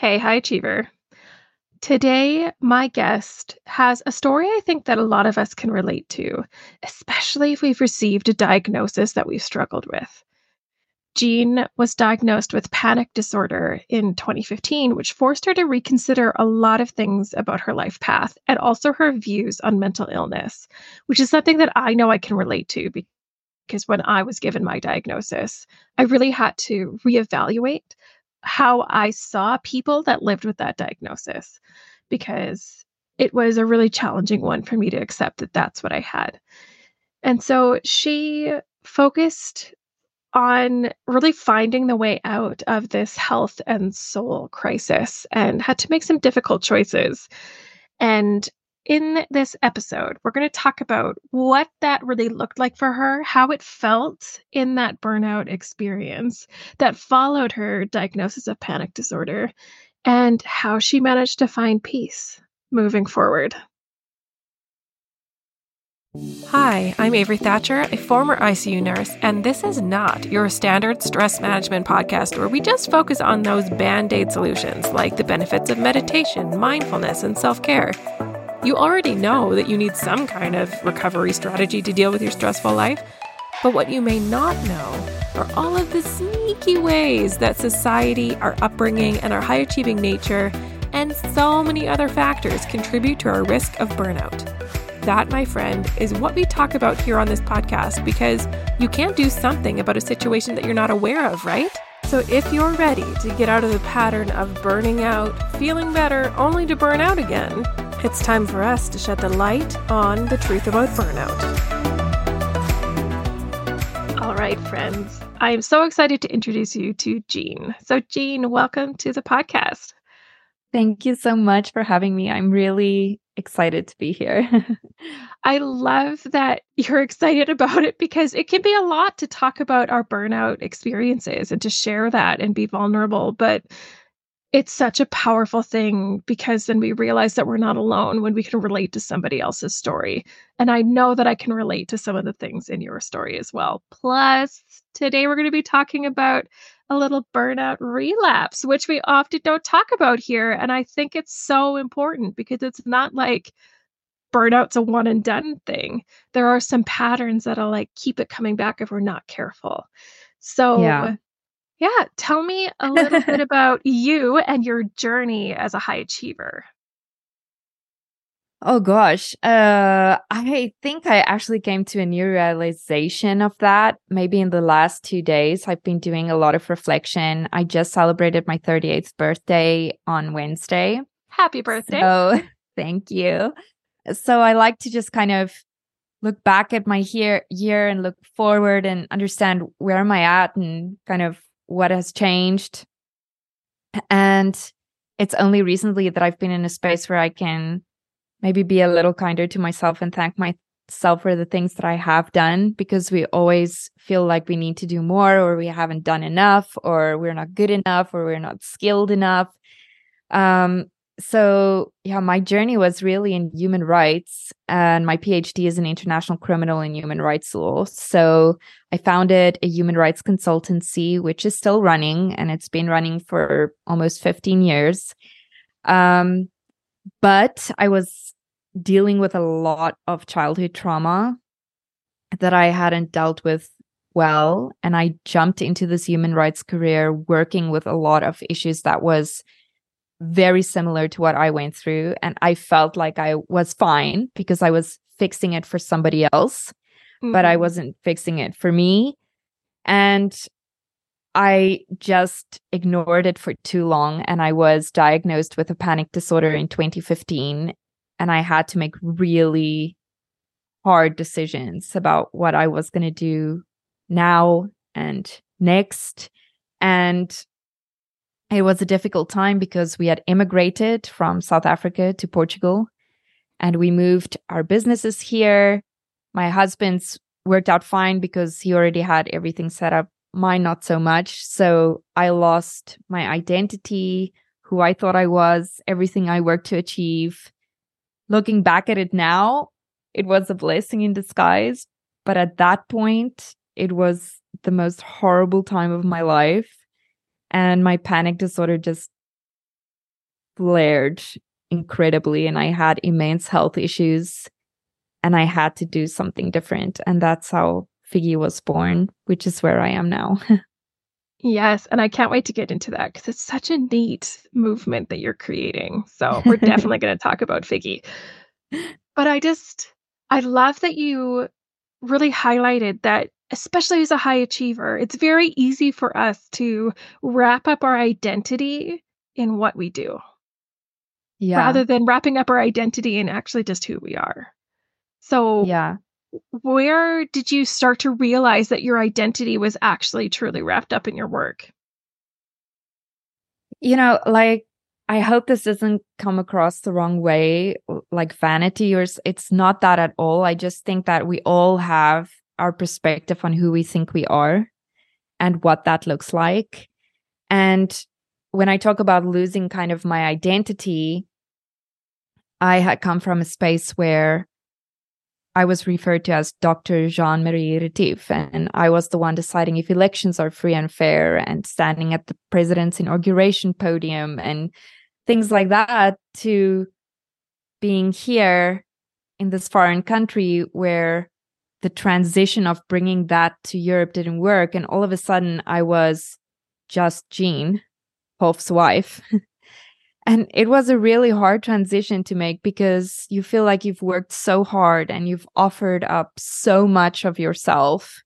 Hey, high achiever. Today, my guest has a story I think that a lot of us can relate to, especially if we've received a diagnosis that we've struggled with. Jeanne was diagnosed with panic disorder in 2015, which forced her to reconsider a lot of things about her life path and also her views on mental illness, which is something that I know I can relate to because when I was given my diagnosis, I really had to reevaluate how I saw people that lived with that diagnosis because it was a really challenging one for me to accept that that's what I had. And so she focused on really finding the way out of this health and soul crisis and had to make some difficult choices. And in this episode, we're going to talk about what that really looked like for her, how it felt in that burnout experience that followed her diagnosis of panic disorder, and how she managed to find peace moving forward. Hi, I'm Avery Thatcher, a former ICU nurse, and this is not your standard stress management podcast where we just focus on those band aid solutions like the benefits of meditation, mindfulness, and self care. You already know that you need some kind of recovery strategy to deal with your stressful life. But what you may not know are all of the sneaky ways that society, our upbringing, and our high achieving nature, and so many other factors contribute to our risk of burnout. That, my friend, is what we talk about here on this podcast because you can't do something about a situation that you're not aware of, right? So if you're ready to get out of the pattern of burning out, feeling better, only to burn out again, it's time for us to shed the light on the truth about burnout. All right, friends. I am so excited to introduce you to Jeanne. So, Jeanne, welcome to the podcast. Thank you so much for having me. I'm really excited to be here. I love that you're excited about it because it can be a lot to talk about our burnout experiences and to share that and be vulnerable. But it's such a powerful thing because then we realize that we're not alone when we can relate to somebody else's story. And I know that I can relate to some of the things in your story as well. Plus, today we're going to be talking about a little burnout relapse, which we often don't talk about here. And I think it's so important because it's not like burnout's a one and done thing. There are some patterns that'll like keep it coming back if we're not careful. So, yeah. Yeah, tell me a little bit about you and your journey as a high achiever. Oh gosh, uh, I think I actually came to a new realization of that maybe in the last two days. I've been doing a lot of reflection. I just celebrated my 38th birthday on Wednesday. Happy birthday. So, thank you. So, I like to just kind of look back at my year, year and look forward and understand where am I at and kind of what has changed. And it's only recently that I've been in a space where I can maybe be a little kinder to myself and thank myself for the things that I have done because we always feel like we need to do more or we haven't done enough or we're not good enough or we're not skilled enough. Um, so yeah my journey was really in human rights and my phd is in international criminal and human rights law. So i founded a human rights consultancy which is still running and it's been running for almost 15 years. Um, but i was dealing with a lot of childhood trauma that i hadn't dealt with well and i jumped into this human rights career working with a lot of issues that was very similar to what I went through. And I felt like I was fine because I was fixing it for somebody else, mm-hmm. but I mm-hmm. wasn't fixing it for me. And I just ignored it for too long. And I was diagnosed with a panic disorder in 2015. And I had to make really hard decisions about what I was going to do now and next. And it was a difficult time because we had immigrated from South Africa to Portugal and we moved our businesses here. My husband's worked out fine because he already had everything set up, mine not so much. So I lost my identity, who I thought I was, everything I worked to achieve. Looking back at it now, it was a blessing in disguise. But at that point, it was the most horrible time of my life and my panic disorder just flared incredibly and I had immense health issues and I had to do something different. And that's how Figgi was born, which is where I am now. yes. And I can't wait to get into that because it's such a neat movement that you're creating. So we're definitely going to talk about Figgi. But I just, I love that you really highlighted that especially as a high achiever, it's very easy for us to wrap up our identity in what we do. Yeah. Rather than wrapping up our identity in actually just who we are. So, yeah. Where did you start to realize that your identity was actually truly wrapped up in your work? You know, like I hope this doesn't come across the wrong way, like vanity, or it's not that at all. I just think that we all have our perspective on who we think we are and what that looks like. And when I talk about losing kind of my identity, I had come from a space where I was referred to as Dr. Jeanne-Mari Retief, and I was the one deciding if elections are free and fair and standing at the president's inauguration podium and things like that, to being here in this foreign country where the transition of bringing that to Europe didn't work. And all of a sudden, I was just Jeanne, Hof's wife. and it was a really hard transition to make because you feel like you've worked so hard and you've offered up so much of yourself.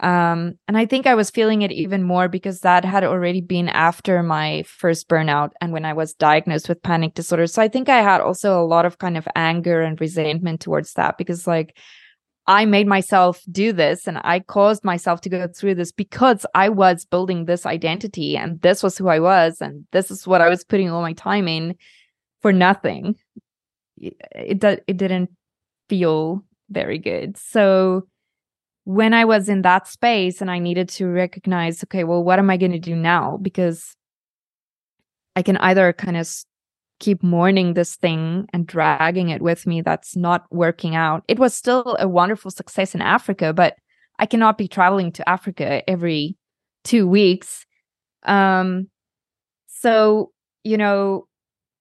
Um, and I think I was feeling it even more because that had already been after my first burnout and when I was diagnosed with panic disorder. So I think I had also a lot of kind of anger and resentment towards that because, like, I made myself do this and I caused myself to go through this because I was building this identity and this was who I was and this is what I was putting all my time in for nothing. It it, didn't feel very good. So when I was in that space and I needed to recognize, okay, well, what am I going to do now? Because I can either kind of keep mourning this thing and dragging it with me that's not working out. It was still a wonderful success in Africa, but I cannot be traveling to Africa every two weeks. Um, so, you know,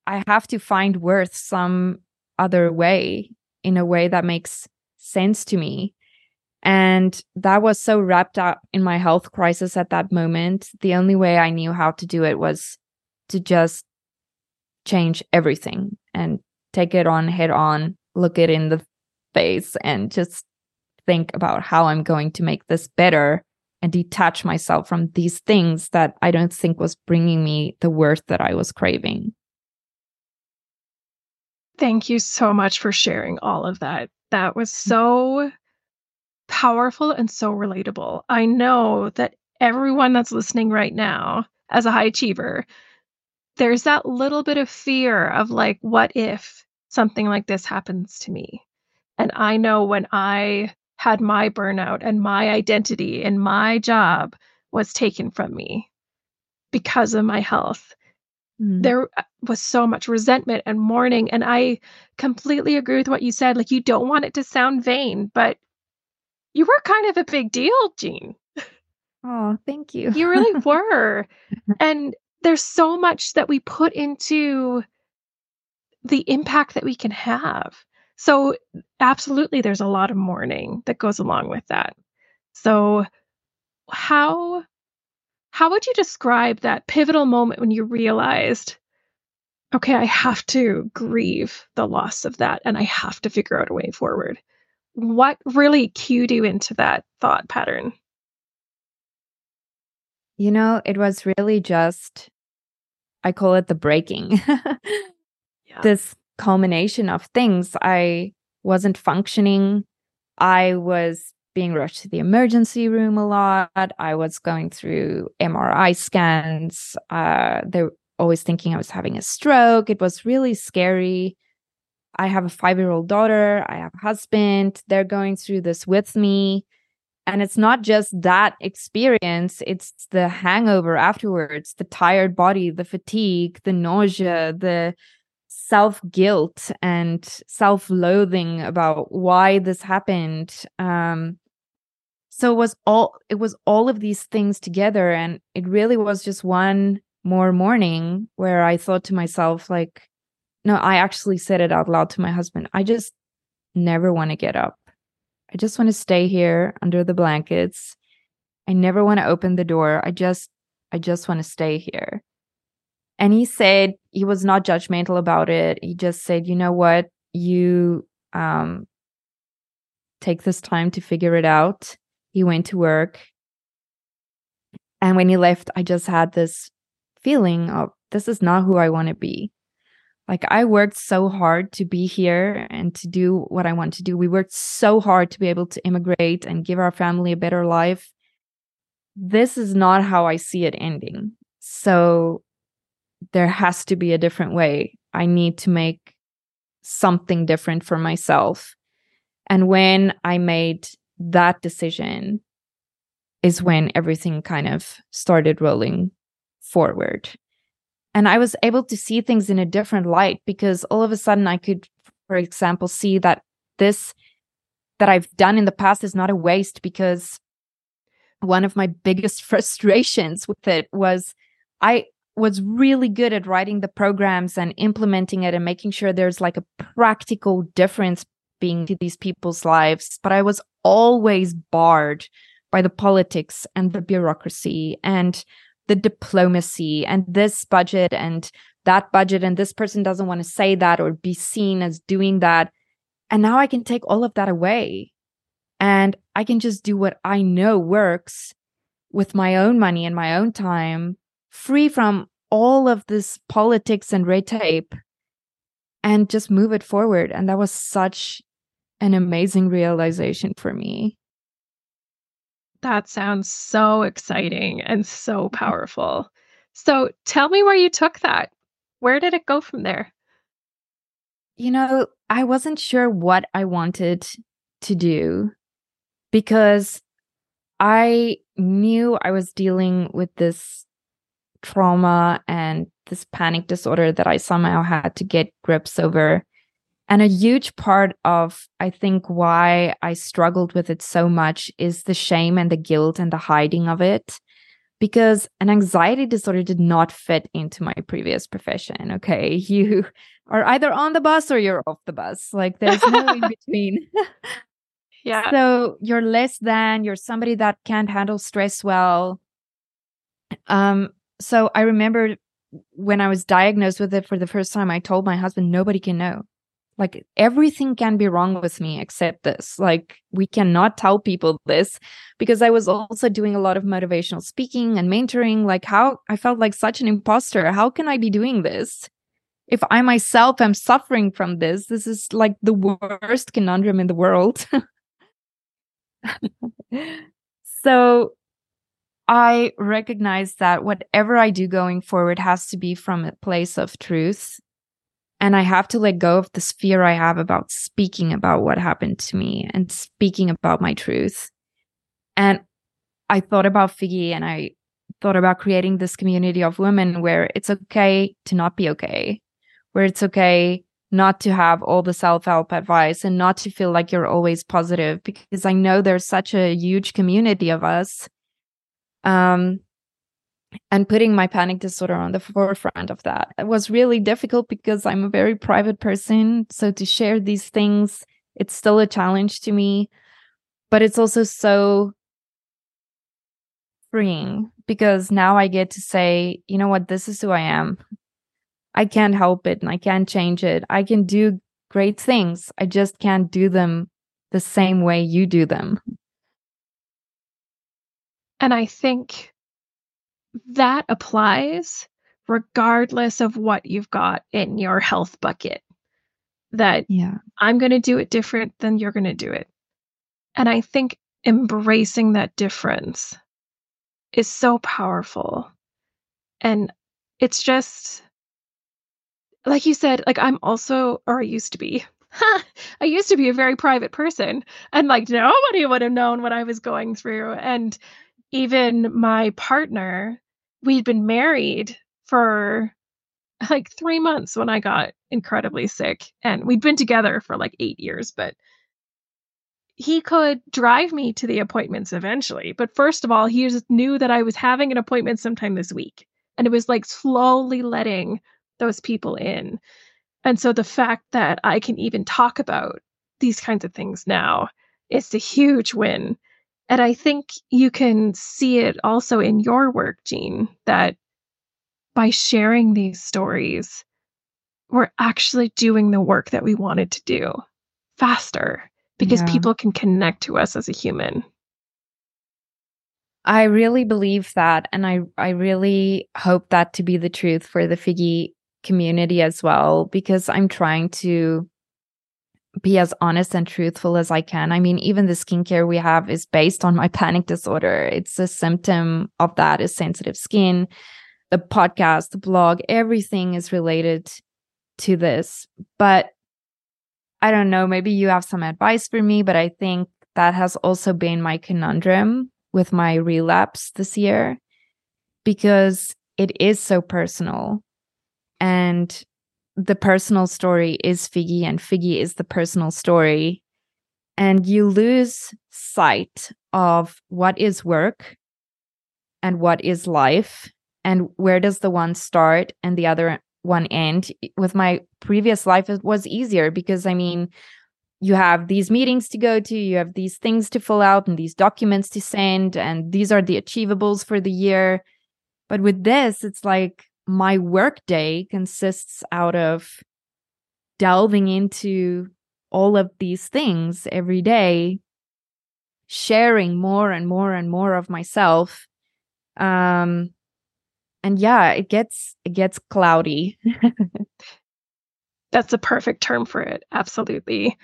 I have to find worth some other way in a way that makes sense to me. And that was so wrapped up in my health crisis at that moment. The only way I knew how to do it was to just change everything and take it on head on, look it in the face, and just think about how I'm going to make this better and detach myself from these things that I don't think was bringing me the worth that I was craving. Thank you so much for sharing all of that. That was mm. so powerful and so relatable. I know that everyone that's listening right now, as a high achiever, there's that little bit of fear of like, what if something like this happens to me? And I know when I had my burnout and my identity and my job was taken from me because of my health, mm. there uh, was so much resentment and mourning. And I completely agree with what you said. Like, you don't want it to sound vain, but you were kind of a big deal, Jeanne. Oh, thank you. you really were. and there's so much that we put into the impact that we can have. So, absolutely, there's a lot of mourning that goes along with that. So, how how would you describe that pivotal moment when you realized, okay, I have to grieve the loss of that and I have to figure out a way forward? What really cued you into that thought pattern? You know, it was really just, I call it the breaking. yeah. This culmination of things. I wasn't functioning. I was being rushed to the emergency room a lot. I was going through MRI scans. Uh, they're always thinking I was having a stroke. It was really scary. I have a five year old daughter. I have a husband. They're going through this with me. And it's not just that experience, it's the hangover afterwards, the tired body, the fatigue, the nausea, the self guilt and self loathing about why this happened. Um, so it was all it was all of these things together and it really was just one more morning where I thought to myself, like, no, I actually said it out loud to my husband. I just never want to get up. I just want to stay here under the blankets. I never want to open the door. I just, I just want to stay here. And he said he was not judgmental about it. He just said, you know what? You um, take this time to figure it out. He went to work. And when he left, I just had this feeling of this is not who I want to be. Like I worked so hard to be here and to do what I want to do. We worked so hard to be able to immigrate and give our family a better life. This is not how I see it ending. So there has to be a different way. I need to make something different for myself. And when I made that decision, is when everything kind of started rolling forward. And I was able to see things in a different light because all of a sudden I could, for example, see that this that I've done in the past is not a waste because one of my biggest frustrations with it was I was really good at writing the programs and implementing it and making sure there's like a practical difference being to these people's lives. But i was always barred by the politics and the bureaucracy and the diplomacy and this budget and that budget and this person doesn't want to say that or be seen as doing that and now i can take all of that away and i can just do what i know works with my own money and my own time free from all of this politics and red tape and just move it forward. And that was such an amazing realization for me. That sounds so exciting and so powerful. So tell me where you took that. Where did it go from there? You know, I wasn't sure what I wanted to do because I knew I was dealing with this trauma and this panic disorder that I somehow had to get grips over. And a huge part of, I think, why I struggled with it so much is the shame and the guilt and the hiding of it. Because an anxiety disorder did not fit into my previous profession. Okay. You are either on the bus or you're off the bus. Like there's no in between. yeah. So you're less than, you're somebody that can't handle stress well. Um, so I remember when I was diagnosed with it for the first time, I told my husband, nobody can know. Like everything can be wrong with me except this. Like we cannot tell people this because I was also doing a lot of motivational speaking and mentoring. Like how I felt like such an imposter. How can I be doing this? If I myself am suffering from this, this is like the worst conundrum in the world. so I recognize that whatever I do going forward has to be from a place of truth. And I have to let go of this fear I have about speaking about what happened to me and speaking about my truth. And I thought about Figgi and I thought about creating this community of women where it's okay to not be okay, where it's okay not to have all the self help advice and not to feel like you're always positive because I know there's such a huge community of us um, and putting my panic disorder on the forefront of that. It was really difficult because I'm a very private person. So to share these things, it's still a challenge to me, but it's also so freeing because now I get to say, you know what, this is who I am. I can't help it and I can't change it. I can do great things. I just can't do them the same way you do them. And I think that applies regardless of what you've got in your health bucket. That yeah. I'm going to do it different than you're going to do it. And I think embracing that difference is so powerful. And it's just like you said, like I'm also, or I used to be, I used to be a very private person and like nobody would have known what I was going through. And even my partner, we'd been married for like three months when I got incredibly sick. And we'd been together for like eight years, but he could drive me to the appointments eventually. But first of all, he just knew that I was having an appointment sometime this week. And it was like slowly letting those people in. And so the fact that I can even talk about these kinds of things now is a huge win. And I think you can see it also in your work, Jeanne, that by sharing these stories, we're actually doing the work that we wanted to do faster because Yeah. people can connect to us as a human. I really believe that, and I I really hope that to be the truth for the Figgi community as well, because I'm trying to be as honest and truthful as I can. I mean, even the skincare we have is based on my panic disorder. It's a symptom of that is sensitive skin. The podcast, the blog, everything is related to this. But I don't know, maybe you have some advice for me, but I think that has also been my conundrum with my relapse this year because it is so personal. And the personal story is Figgi, and Figgi is the personal story. And you lose sight of what is work and what is life, and where does the one start and the other one end. With my previous life, it was easier because I mean, you have these meetings to go to, you have these things to fill out, and these documents to send, and these are the achievables for the year. But with this, it's like my work day consists out of delving into all of these things every day, sharing more and more and more of myself. Um, and yeah, it gets it gets cloudy. That's a perfect term for it. Absolutely.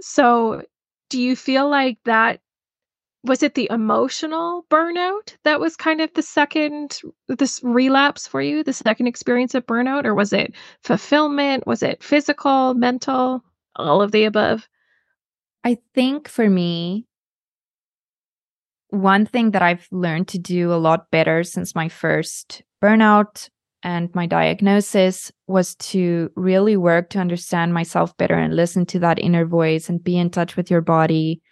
So, do you feel like that was it the emotional burnout that was kind of the second this relapse for you, the second experience of burnout or was it fulfillment? Was it physical, mental, all of the above? I think for me, one thing that I've learned to do a lot better since my first burnout and my diagnosis was to really work to understand myself better and listen to that inner voice and be in touch with your body.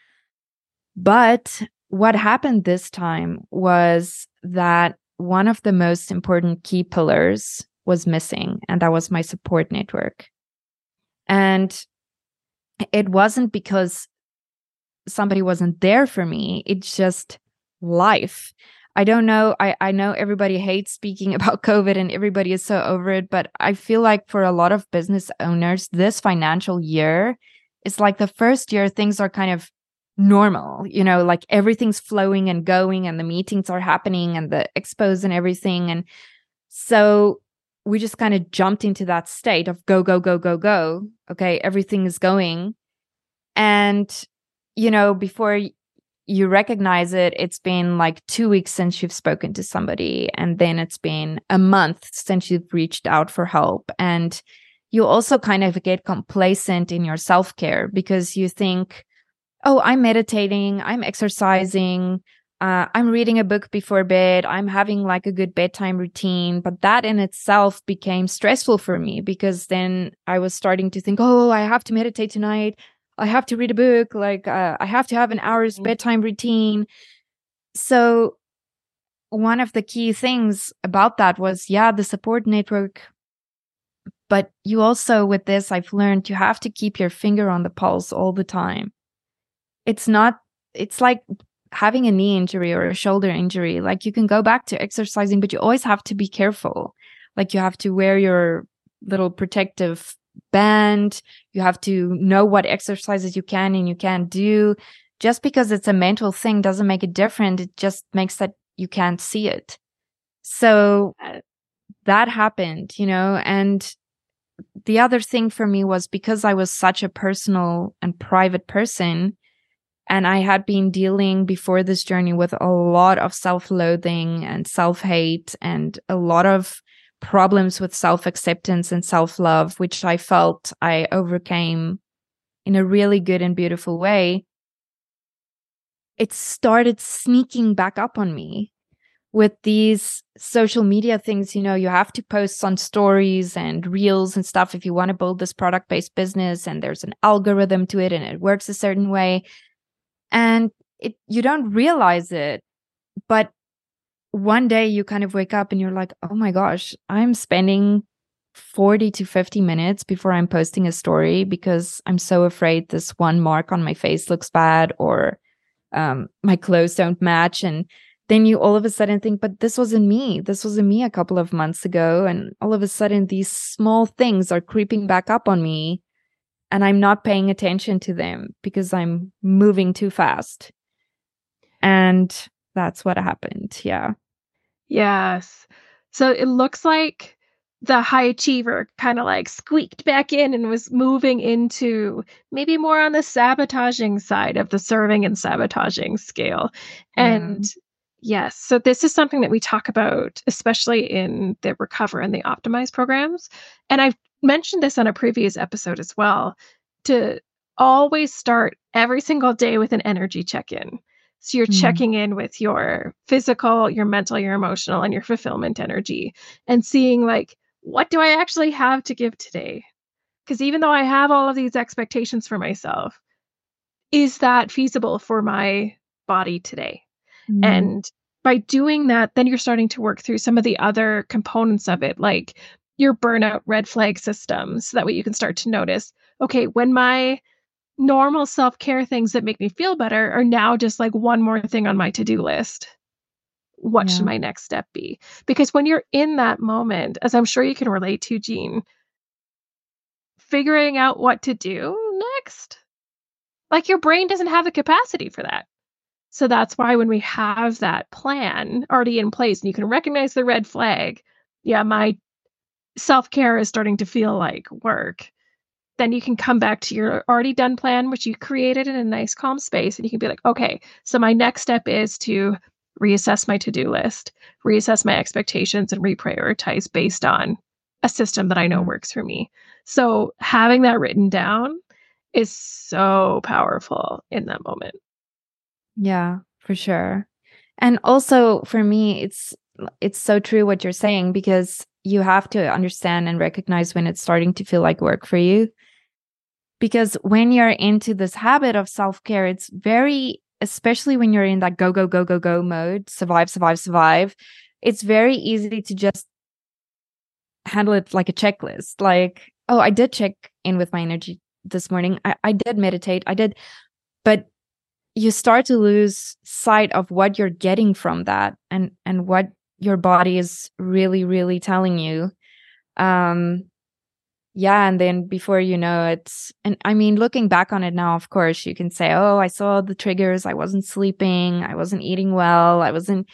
But what happened this time was that one of the most important key pillars was missing, and that was my support network. And it wasn't because somebody wasn't there for me, it's just life. I don't know. I, I know everybody hates speaking about COVID and everybody is so over it, but I feel like for a lot of business owners, this financial year is like the first year things are kind of normal, you know, like everything's flowing and going and the meetings are happening and the expos and everything. And so we just kind of jumped into that state of go, go, go, go, go. Okay, everything is going. And, you know, before you recognize it, it's been like two weeks since you've spoken to somebody, and then it's been a month since you've reached out for help. And you also kind of get complacent in your self care because you think, oh, I'm meditating, I'm exercising, uh, I'm reading a book before bed, I'm having like a good bedtime routine. But that in itself became stressful for me because then I was starting to think, oh, I have to meditate tonight. I have to read a book, like uh, I have to have an hour's bedtime routine. So, one of the key things about that was, yeah, the support network. But you also, with this, I've learned you have to keep your finger on the pulse all the time. It's not, it's like having a knee injury or a shoulder injury. Like you can go back to exercising, but you always have to be careful. Like you have to wear your little protective band. You have to know what exercises you can and you can't do. Just because it's a mental thing doesn't make it different. It just makes that you can't see it. So uh, that happened, you know, and the other thing for me was because I was such a personal and private person, and I had been dealing before this journey with a lot of self loathing and self hate and a lot of problems with self acceptance and self love, which I felt I overcame in a really good and beautiful way, it started sneaking back up on me with these social media things. You know, you have to post on stories and reels and stuff if you want to build this product based business, and there's an algorithm to it and it works a certain way. And it, you don't realize it, but one day you kind of wake up and you're like, oh my gosh, I'm spending 40 to 50 minutes before I'm posting a story because I'm so afraid this one mark on my face looks bad or um, my clothes don't match. And then you all of a sudden think, but this wasn't me. This wasn't me a couple of months ago. And all of a sudden, these small things are creeping back up on me. And I'm not paying attention to them because I'm moving too fast. And that's what happened. Yeah. Yes. So it looks like the high achiever kind of like squeaked back in and was moving into maybe more on the sabotaging side of the serving and sabotaging scale. And mm. yes, so this is something that we talk about, especially in the recover and the optimize programs. And I've mentioned this on a previous episode as well to always start every single day with an energy check in. So you're mm. checking in with your physical, your mental, your emotional, and your fulfillment energy and seeing like, what do I actually have to give today? Because even though I have all of these expectations for myself, is that feasible for my body today? Mm. And by doing that, then you're starting to work through some of the other components of it, like your burnout red flag system So that way you can start to notice okay, when my normal self care things that make me feel better are now just like one more thing on my to do list. What yeah. should my next step be? Because when you're in that moment, as I'm sure you can relate to, Jeanne, figuring out what to do next, like your brain doesn't have the capacity for that. So that's why when we have that plan already in place and you can recognize the red flag, yeah, my self care is starting to feel like work then you can come back to your already done plan, which you created in a nice, calm space. And you can be like, okay, so my next step is to reassess my to do list, reassess my expectations, and reprioritize based on a system that I know mm-hmm. works for me. So having that written down is so powerful in that moment. Yeah, for sure. And also for me, it's it's so true what you're saying because you have to understand and recognize when it's starting to feel like work for you. Because when you're into this habit of self-care it's very especially when you're in that go go go go go mode survive survive survive it's very easy to just handle it like a checklist. Like oh i did check in with my energy this morning. I, I did meditate. I did but you start to lose sight of what you're getting from that and and what your body is really really telling you. Um yeah and then before you know it and i mean looking back on it now of course you can say oh i saw the triggers. I wasn't sleeping. I wasn't eating well. I wasn't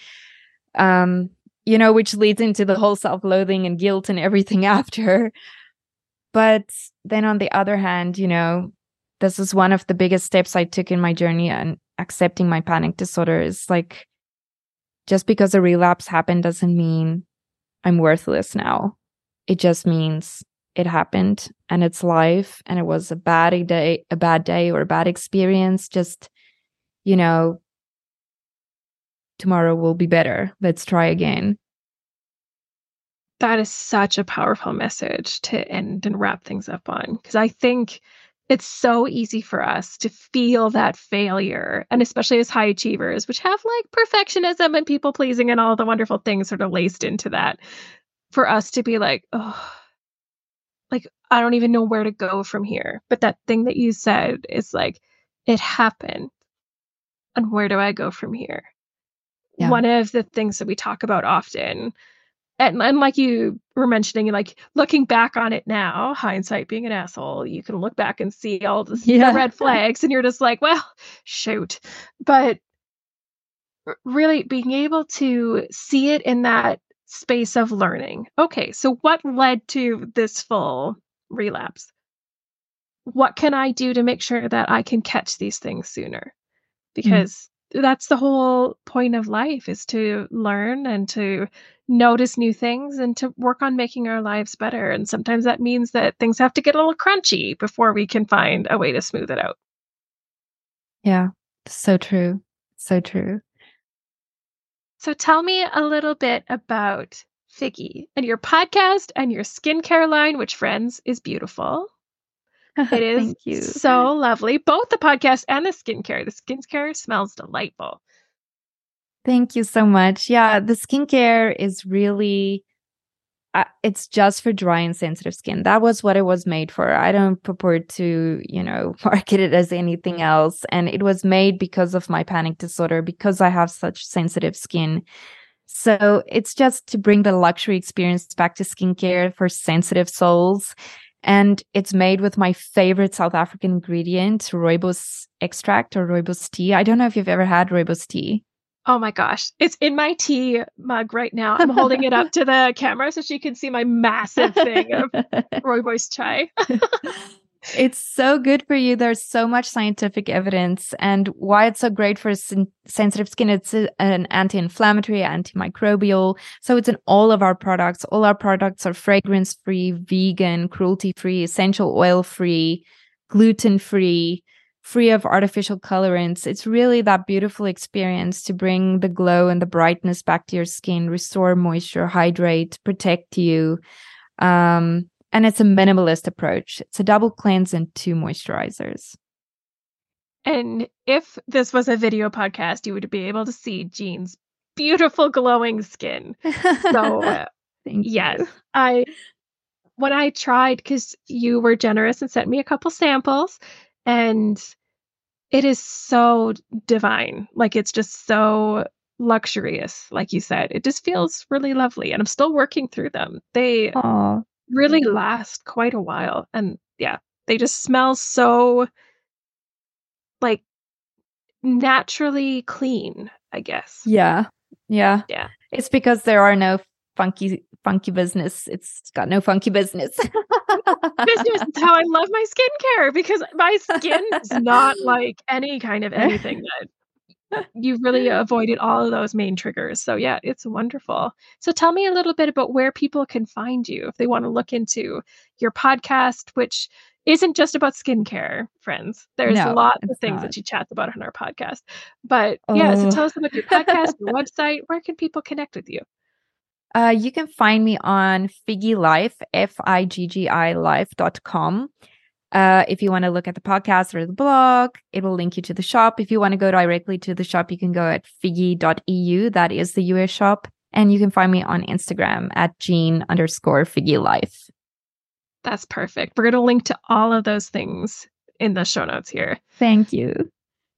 um you know which leads into the whole self-loathing and guilt and everything after. But then on the other hand you know this is one of the biggest steps i took in my journey and accepting my panic disorder is like just because a relapse happened doesn't mean i'm worthless now. It just means it happened and it's life and it was a bad day a bad day or a bad experience. Just you know tomorrow will be better. Let's try again. That is such a powerful message to end and wrap things up on. Because i think it's so easy for us to feel that failure and especially as high achievers which have like perfectionism and people pleasing and all the wonderful things sort of laced into that for us to be like oh like I don't even know where to go from here. But that thing that you said is like it happened. And where do I go from here? Yeah. One of the things that we talk about often and, and like you were mentioning, like looking back on it now, hindsight being an asshole, you can look back and see all the, yeah. the red flags, and you're just like, well, shoot. But really being able to see it in that space of learning. Okay, so what led to this full relapse? What can I do to make sure that I can catch these things sooner? Mm. Because mm. that's the whole point of life is to learn and to notice new things and to work on making our lives better. And sometimes that means that things have to get a little crunchy before we can find a way to smooth it out. Yeah, so true. So true. So tell me a little bit about Figgi and your podcast and your skincare line, which friends is beautiful. It is Thank you. so lovely. Both the podcast and the skincare. The skincare smells delightful. Thank you so much. Yeah, the skincare is really uh, it's just for dry and sensitive skin. That was what it was made for. I don't purport to, you know, market it as anything else. And it was made because of my panic disorder, because I have such sensitive skin. So it's just to bring the luxury experience back to skincare for sensitive souls. And it's made with my favorite South African ingredient, rooibos extract or rooibos tea. I don't know if you've ever had rooibos tea. Oh my gosh. It's in my tea mug right now. I'm holding it up to the camera so she can see my massive thing of rooibos chai. it's so good for you. There's so much scientific evidence. And why it's so great for sen- sensitive skin, it's a, an anti inflammatory, antimicrobial. So it's in all of our products. All our products are fragrance free, vegan, cruelty free, essential oil free, gluten free free of artificial colorants. It's really that beautiful experience to bring the glow and the brightness back to your skin, restore moisture, hydrate, protect you. Um, and it's a minimalist approach. It's a double cleanse and two moisturizers. And if this was a video podcast, you would be able to see Jeanne's beautiful glowing skin. So, uh, yes, I when I tried because you were generous and sent me a couple samples, and it is so divine. Like it's just so luxurious, like you said. It just feels really lovely. And I'm still working through them. They Aww. really last quite a while. And yeah, they just smell so like naturally clean, I guess. Yeah. Yeah. Yeah. It's because there are no funky funky business. It's got no funky business. business is how I love my skincare because my skin is not like any kind of anything that you really avoided all of those main triggers. So yeah, it's wonderful. So tell me a little bit about where people can find you if they want to look into your podcast, which isn't just about skincare, friends. There's no, lots of things not. that she chats about on our podcast. But yeah, so oh. tell us about your podcast, your website. Where can people connect with you? Uh, you can find me on Figgi Life, F I G G I life.com. Uh, if you want to look at the podcast or the blog, it will link you to the shop. If you want to go directly to the shop, you can go at figgi.eu. That is the US shop. And you can find me on Instagram at Jean underscore Figgi Life. That's perfect. We're going to link to all of those things in the show notes here. Thank you.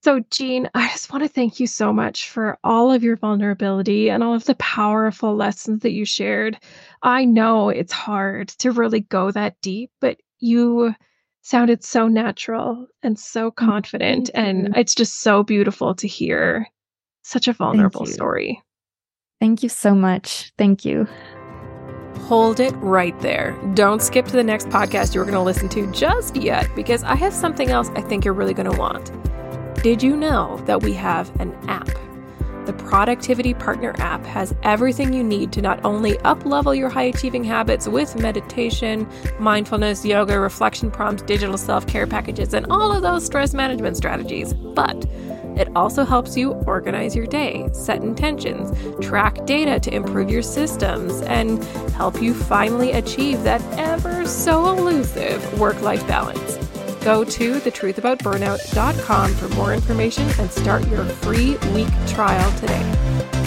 So, Jeanne, I just want to thank you so much for all of your vulnerability and all of the powerful lessons that you shared. I know it's hard to really go that deep, but you sounded so natural and so mm, confident. And it's just so beautiful to hear such a vulnerable thank story. Thank you so much. Thank you. Hold it right there. Don't skip to the next podcast you're going to listen to just yet because I have something else I think you're really going to want. Did you know that we have an app? The Productivity Partner app has everything you need to not only uplevel your high achieving habits with meditation, mindfulness, yoga, reflection prompts, digital self care packages, and all of those stress management strategies, but it also helps you organize your day, set intentions, track data to improve your systems, and help you finally achieve that ever so elusive work life balance. Go to thetruthaboutburnout.com for more information and start your free week trial today.